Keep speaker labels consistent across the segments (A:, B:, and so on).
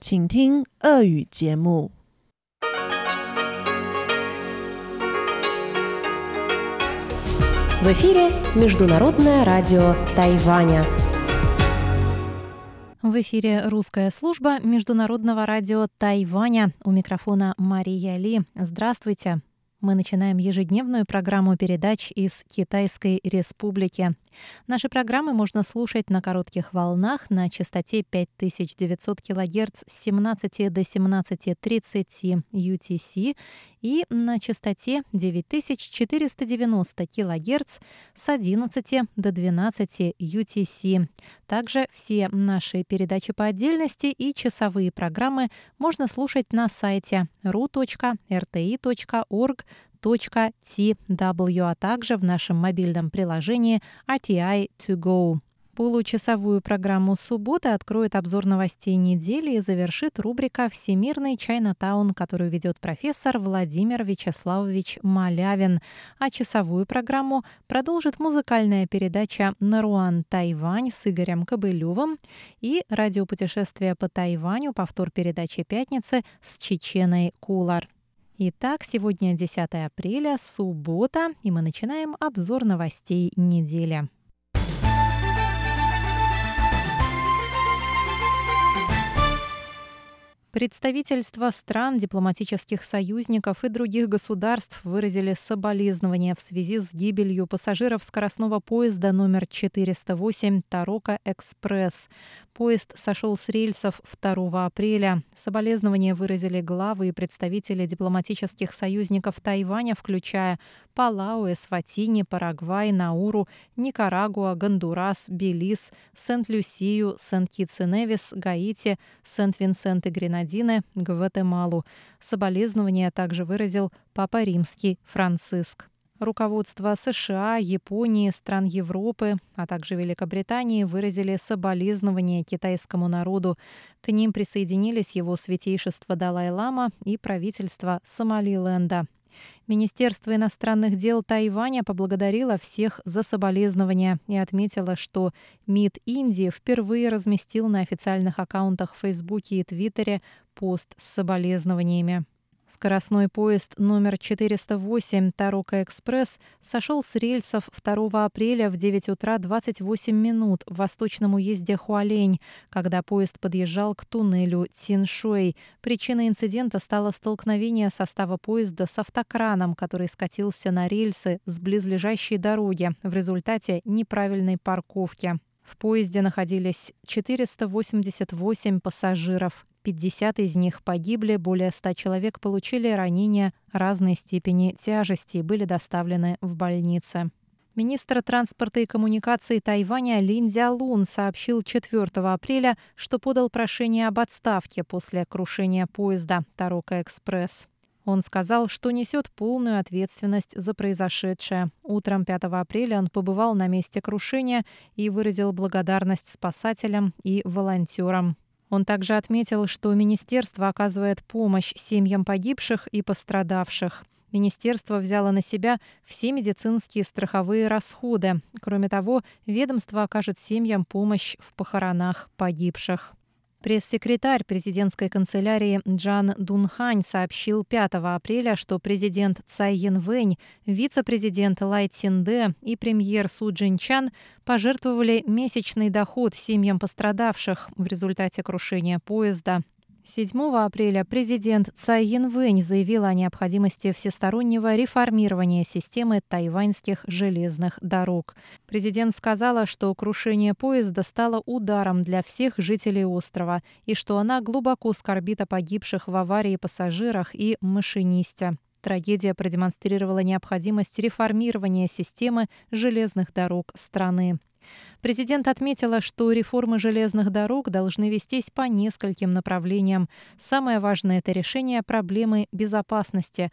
A: 请听俄语节目。
B: В эфире Международное радио Тайваня.
C: В эфире русская служба Международного радио Тайваня. У микрофона Мария Ли. Здравствуйте. Мы начинаем ежедневную программу передач из Китайской Республики. Наши программы можно слушать на коротких волнах на частоте 5900 кГц с 17 до 17.30 UTC и на частоте 9490 кГц с 11 до 12 UTC. Также все наши передачи по отдельности и часовые программы можно слушать на сайте ru.rti.org tw, а также в нашем мобильном приложении RTI To Go. Получасовую программу субботы откроет обзор новостей недели и завершит рубрика «Всемирный Чайнатаун», которую ведет профессор Владимир Вячеславович Малявин. А часовую программу продолжит музыкальная передача «Наруан Тайвань» с Игорем Кобылевым и радиопутешествие по Тайваню, повтор передачи «Пятницы» с Чеченой Кулар. Итак, сегодня 10 апреля, суббота, и мы начинаем обзор новостей недели. Представительства стран, дипломатических союзников и других государств выразили соболезнования в связи с гибелью пассажиров скоростного поезда номер 408 «Тарока Экспресс». Поезд сошел с рельсов 2 апреля. Соболезнования выразили главы и представители дипломатических союзников Тайваня, включая Палау, Эсватини, Парагвай, Науру, Никарагуа, Гондурас, Белиз, Сент-Люсию, Сент-Китс-и-Невис, Гаити, Сент-Винсент и Гренадины, Гватемалу. Соболезнования также выразил Папа Римский Франциск. Руководство США, Японии, стран Европы, а также Великобритании выразили соболезнования китайскому народу. К ним присоединились его святейшество Далай-Лама и правительство Сомалиленда. Министерство иностранных дел Тайваня поблагодарило всех за соболезнования и отметило, что МИД Индии впервые разместил на официальных аккаунтах в Фейсбуке и Твиттере пост с соболезнованиями. Скоростной поезд номер 408 Тарока Экспресс сошел с рельсов 2 апреля в 9 утра 28 минут в восточном уезде Хуалень, когда поезд подъезжал к туннелю Циншуэй. Причиной инцидента стало столкновение состава поезда с автокраном, который скатился на рельсы с близлежащей дороги в результате неправильной парковки. В поезде находились 488 пассажиров. 50 из них погибли, более 100 человек получили ранения разной степени тяжести и были доставлены в больницы. Министр транспорта и коммуникаций Тайваня Лин Дзялун сообщил 4 апреля, что подал прошение об отставке после крушения поезда «Тарока Экспресс». Он сказал, что несет полную ответственность за произошедшее. Утром 5 апреля он побывал на месте крушения и выразил благодарность спасателям и волонтерам. Он также отметил, что министерство оказывает помощь семьям погибших и пострадавших. Министерство взяло на себя все медицинские страховые расходы. Кроме того, ведомство окажет семьям помощь в похоронах погибших. Пресс-секретарь президентской канцелярии Джан Дунхань сообщил 5 апреля, что президент Цай Янвэнь, вице-президент Лай Цинде и премьер Су Джинчан пожертвовали месячный доход семьям пострадавших в результате крушения поезда. 7 апреля президент Цай Янвэнь заявил о необходимости всестороннего реформирования системы тайваньских железных дорог. Президент сказала, что крушение поезда стало ударом для всех жителей острова и что она глубоко скорбит о погибших в аварии пассажирах и машинисте. Трагедия продемонстрировала необходимость реформирования системы железных дорог страны. Президент отметила, что реформы железных дорог должны вестись по нескольким направлениям. Самое важное – это решение проблемы безопасности.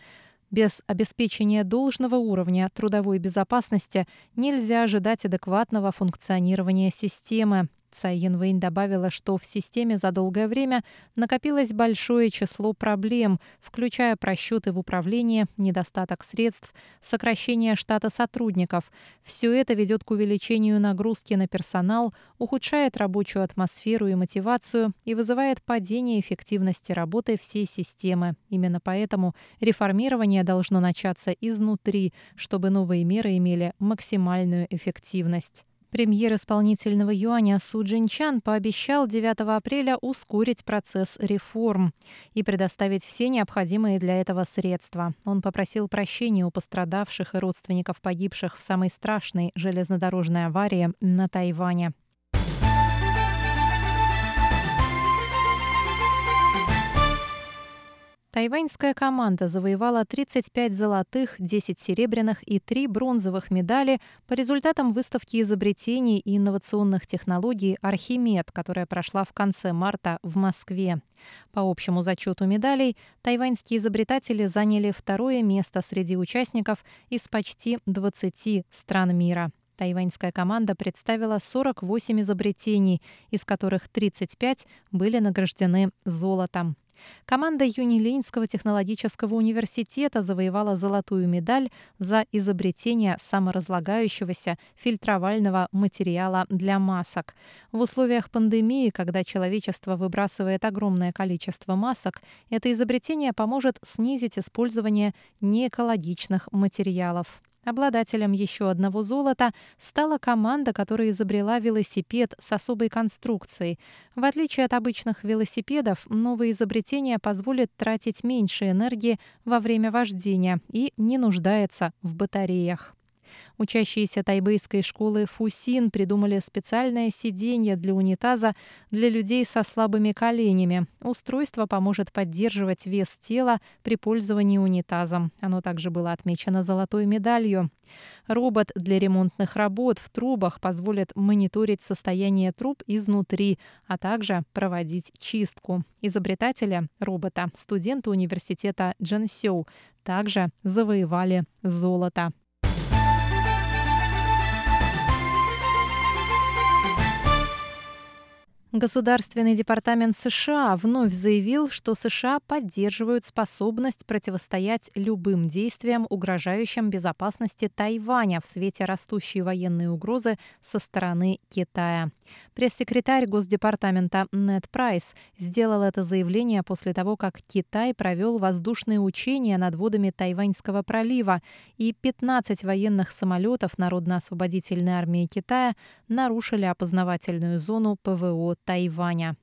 C: Без обеспечения должного уровня трудовой безопасности нельзя ожидать адекватного функционирования системы. Цай Янвейн добавила, что в системе за долгое время накопилось большое число проблем, включая просчеты в управлении, недостаток средств, сокращение штата сотрудников. Все это ведет к увеличению нагрузки на персонал, ухудшает рабочую атмосферу и мотивацию и вызывает падение эффективности работы всей системы. Именно поэтому реформирование должно начаться изнутри, чтобы новые меры имели максимальную эффективность. Премьер исполнительного юаня Су Джинчан пообещал 9 апреля ускорить процесс реформ и предоставить все необходимые для этого средства. Он попросил прощения у пострадавших и родственников погибших в самой страшной железнодорожной аварии на Тайване. Тайваньская команда завоевала 35 золотых, 10 серебряных и 3 бронзовых медали по результатам выставки изобретений и инновационных технологий «Архимед», которая прошла в конце марта в Москве. По общему зачету медалей тайваньские изобретатели заняли второе место среди участников из почти 20 стран мира. Тайваньская команда представила 48 изобретений, из которых 35 были награждены золотом. Команда Юнилинского технологического университета завоевала золотую медаль за изобретение саморазлагающегося фильтровального материала для масок. В условиях пандемии, когда человечество выбрасывает огромное количество масок, это изобретение поможет снизить использование неэкологичных материалов. Обладателем еще одного золота стала команда, которая изобрела велосипед с особой конструкцией. В отличие от обычных велосипедов, новое изобретение позволит тратить меньше энергии во время вождения и не нуждается в батареях. Учащиеся тайбэйской школы Фусин придумали специальное сиденье для унитаза для людей со слабыми коленями. Устройство поможет поддерживать вес тела при пользовании унитазом. Оно также было отмечено золотой медалью. Робот для ремонтных работ в трубах позволит мониторить состояние труб изнутри, а также проводить чистку. Изобретателя робота, студенты университета Джансю, также завоевали золото. Государственный департамент США вновь заявил, что США поддерживают способность противостоять любым действиям, угрожающим безопасности Тайваня в свете растущей военной угрозы со стороны Китая. Пресс-секретарь Госдепартамента Нед Прайс сделал это заявление после того, как Китай провел воздушные учения над водами Тайваньского пролива, и 15 военных самолетов Народно-освободительной армии Китая нарушили опознавательную зону ПВО Тайваня.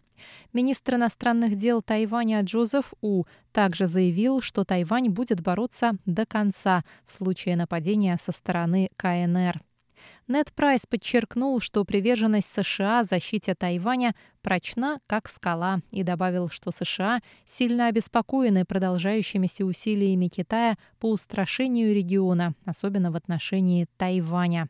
C: Министр иностранных дел Тайваня Джозеф У также заявил, что Тайвань будет бороться до конца в случае нападения со стороны КНР. Нед Прайс подчеркнул, что приверженность США защите Тайваня прочна, как скала, и добавил, что США сильно обеспокоены продолжающимися усилиями Китая по устрашению региона, особенно в отношении Тайваня.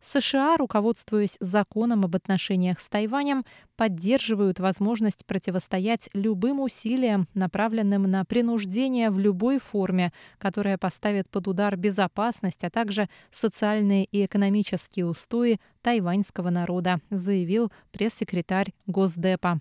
C: США, руководствуясь законом об отношениях с Тайванем, поддерживают возможность противостоять любым усилиям, направленным на принуждение в любой форме, которая поставит под удар безопасность, а также социальные и экономические устои тайваньского народа, заявил пресс-секретарь Госдепа.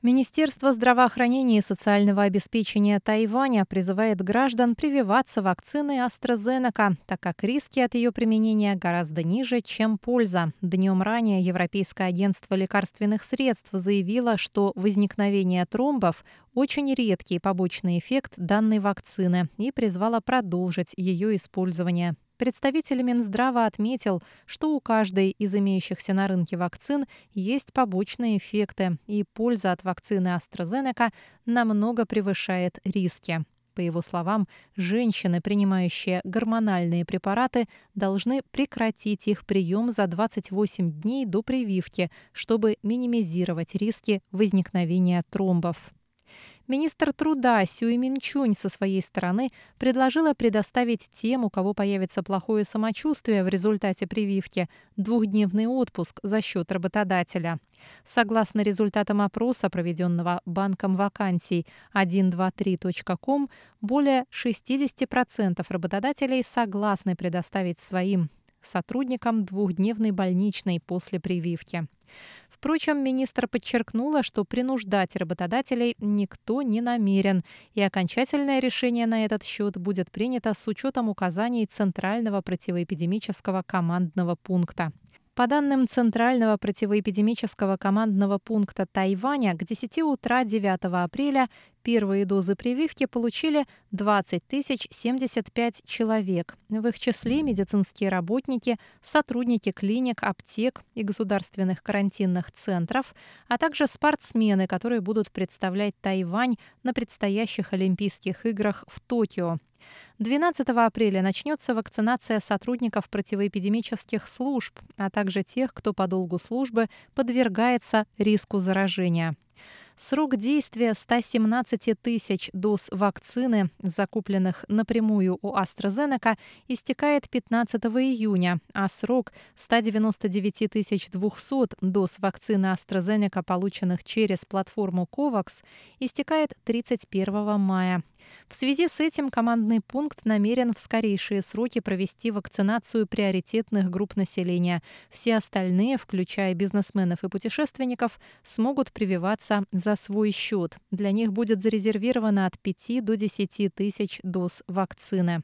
C: Министерство здравоохранения и социального обеспечения Тайваня призывает граждан прививаться вакциной AstraZeneca, так как риски от ее применения гораздо ниже, чем польза. Днем ранее Европейское агентство лекарственных средств заявило, что возникновение тромбов – очень редкий побочный эффект данной вакцины и призвало продолжить ее использование. Представитель Минздрава отметил, что у каждой из имеющихся на рынке вакцин есть побочные эффекты, и польза от вакцины AstraZeneca намного превышает риски. По его словам, женщины, принимающие гормональные препараты, должны прекратить их прием за 28 дней до прививки, чтобы минимизировать риски возникновения тромбов. Министр труда Сюй Минчунь со своей стороны предложила предоставить тем, у кого появится плохое самочувствие в результате прививки, двухдневный отпуск за счет работодателя. Согласно результатам опроса, проведенного Банком вакансий 123.com, более 60% работодателей согласны предоставить своим сотрудникам двухдневный больничный после прививки. Впрочем, министр подчеркнула, что принуждать работодателей никто не намерен, и окончательное решение на этот счет будет принято с учетом указаний Центрального противоэпидемического командного пункта. По данным Центрального противоэпидемического командного пункта Тайваня, к 10 утра 9 апреля первые дозы прививки получили 20 075 человек. В их числе медицинские работники, сотрудники клиник, аптек и государственных карантинных центров, а также спортсмены, которые будут представлять Тайвань на предстоящих Олимпийских играх в Токио. 12 апреля начнется вакцинация сотрудников противоэпидемических служб, а также тех, кто по долгу службы подвергается риску заражения. Срок действия 117 тысяч доз вакцины, закупленных напрямую у AstraZeneca, истекает 15 июня, а срок 199 200 доз вакцины AstraZeneca, полученных через платформу COVAX, истекает 31 мая. В связи с этим командный пункт намерен в скорейшие сроки провести вакцинацию приоритетных групп населения. Все остальные, включая бизнесменов и путешественников, смогут прививаться за свой счет. Для них будет зарезервировано от 5 до 10 тысяч доз вакцины.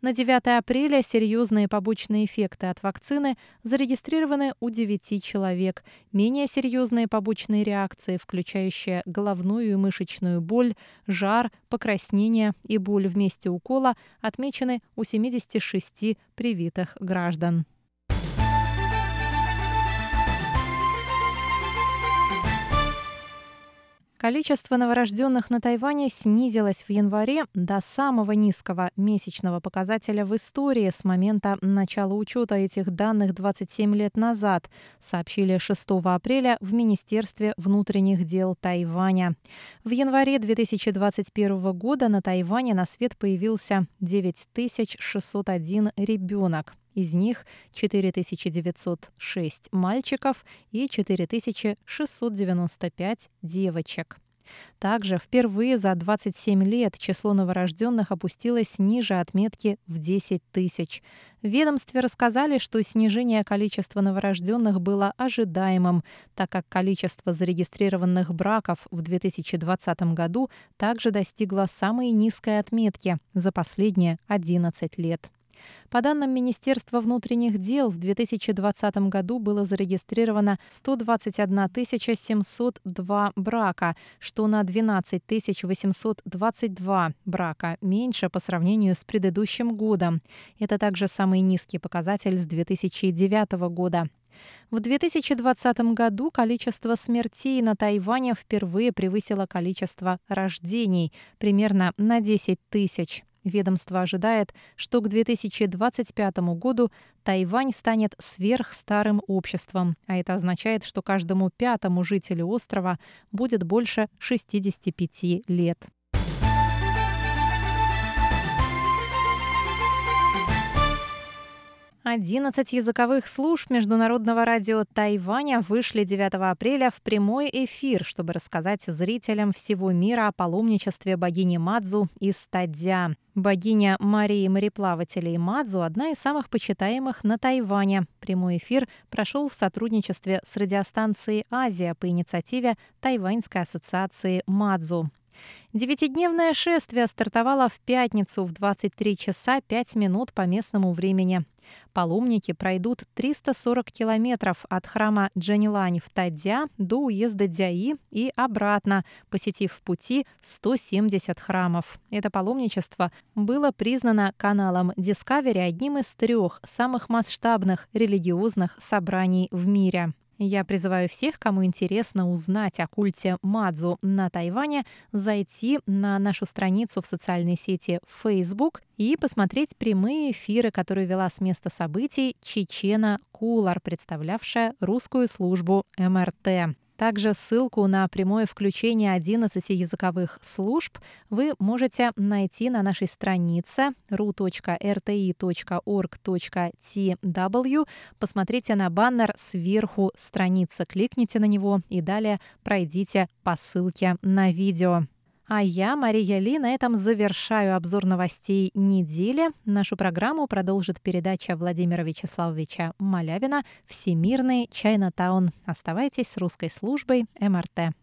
C: На 9 апреля серьезные побочные эффекты от вакцины зарегистрированы у 9 человек. Менее серьезные побочные реакции, включающие головную и мышечную боль, жар, покраснение и боль в месте укола, отмечены у 76 привитых граждан. Количество новорожденных на Тайване снизилось в январе до самого низкого месячного показателя в истории с момента начала учета этих данных 27 лет назад, сообщили 6 апреля в Министерстве внутренних дел Тайваня. В январе 2021 года на Тайване на свет появился 9601 ребенок. Из них 4906 мальчиков и 4695 девочек. Также впервые за 27 лет число новорожденных опустилось ниже отметки в 10 тысяч. В ведомстве рассказали, что снижение количества новорожденных было ожидаемым, так как количество зарегистрированных браков в 2020 году также достигло самой низкой отметки за последние 11 лет. По данным Министерства внутренних дел, в 2020 году было зарегистрировано 121 702 брака, что на 12 822 брака меньше по сравнению с предыдущим годом. Это также самый низкий показатель с 2009 года. В 2020 году количество смертей на Тайване впервые превысило количество рождений примерно на 10 тысяч. Ведомство ожидает, что к 2025 году Тайвань станет сверхстарым обществом, а это означает, что каждому пятому жителю острова будет больше 65 лет. 11 языковых служб Международного радио Тайваня вышли 9 апреля в прямой эфир, чтобы рассказать зрителям всего мира о паломничестве богини Мадзу из Тадзя. Богиня Марии мореплавателей Мадзу – одна из самых почитаемых на Тайване. Прямой эфир прошел в сотрудничестве с радиостанцией «Азия» по инициативе Тайваньской ассоциации Мадзу. Девятидневное шествие стартовало в пятницу в 23 часа 5 минут по местному времени. Паломники пройдут 340 километров от храма Джанилань в Тадзя до уезда Дяи и обратно, посетив в пути 170 храмов. Это паломничество было признано каналом Discovery одним из трех самых масштабных религиозных собраний в мире. Я призываю всех, кому интересно узнать о культе Мадзу на Тайване, зайти на нашу страницу в социальной сети Facebook и посмотреть прямые эфиры, которые вела с места событий Чечена Кулар, представлявшая русскую службу МРТ. Также ссылку на прямое включение 11 языковых служб вы можете найти на нашей странице ru.rti.org.tw. Посмотрите на баннер сверху страницы, кликните на него и далее пройдите по ссылке на видео. А я, Мария Ли, на этом завершаю обзор новостей недели. Нашу программу продолжит передача Владимира Вячеславовича Малявина «Всемирный Чайнатаун». Оставайтесь с русской службой МРТ.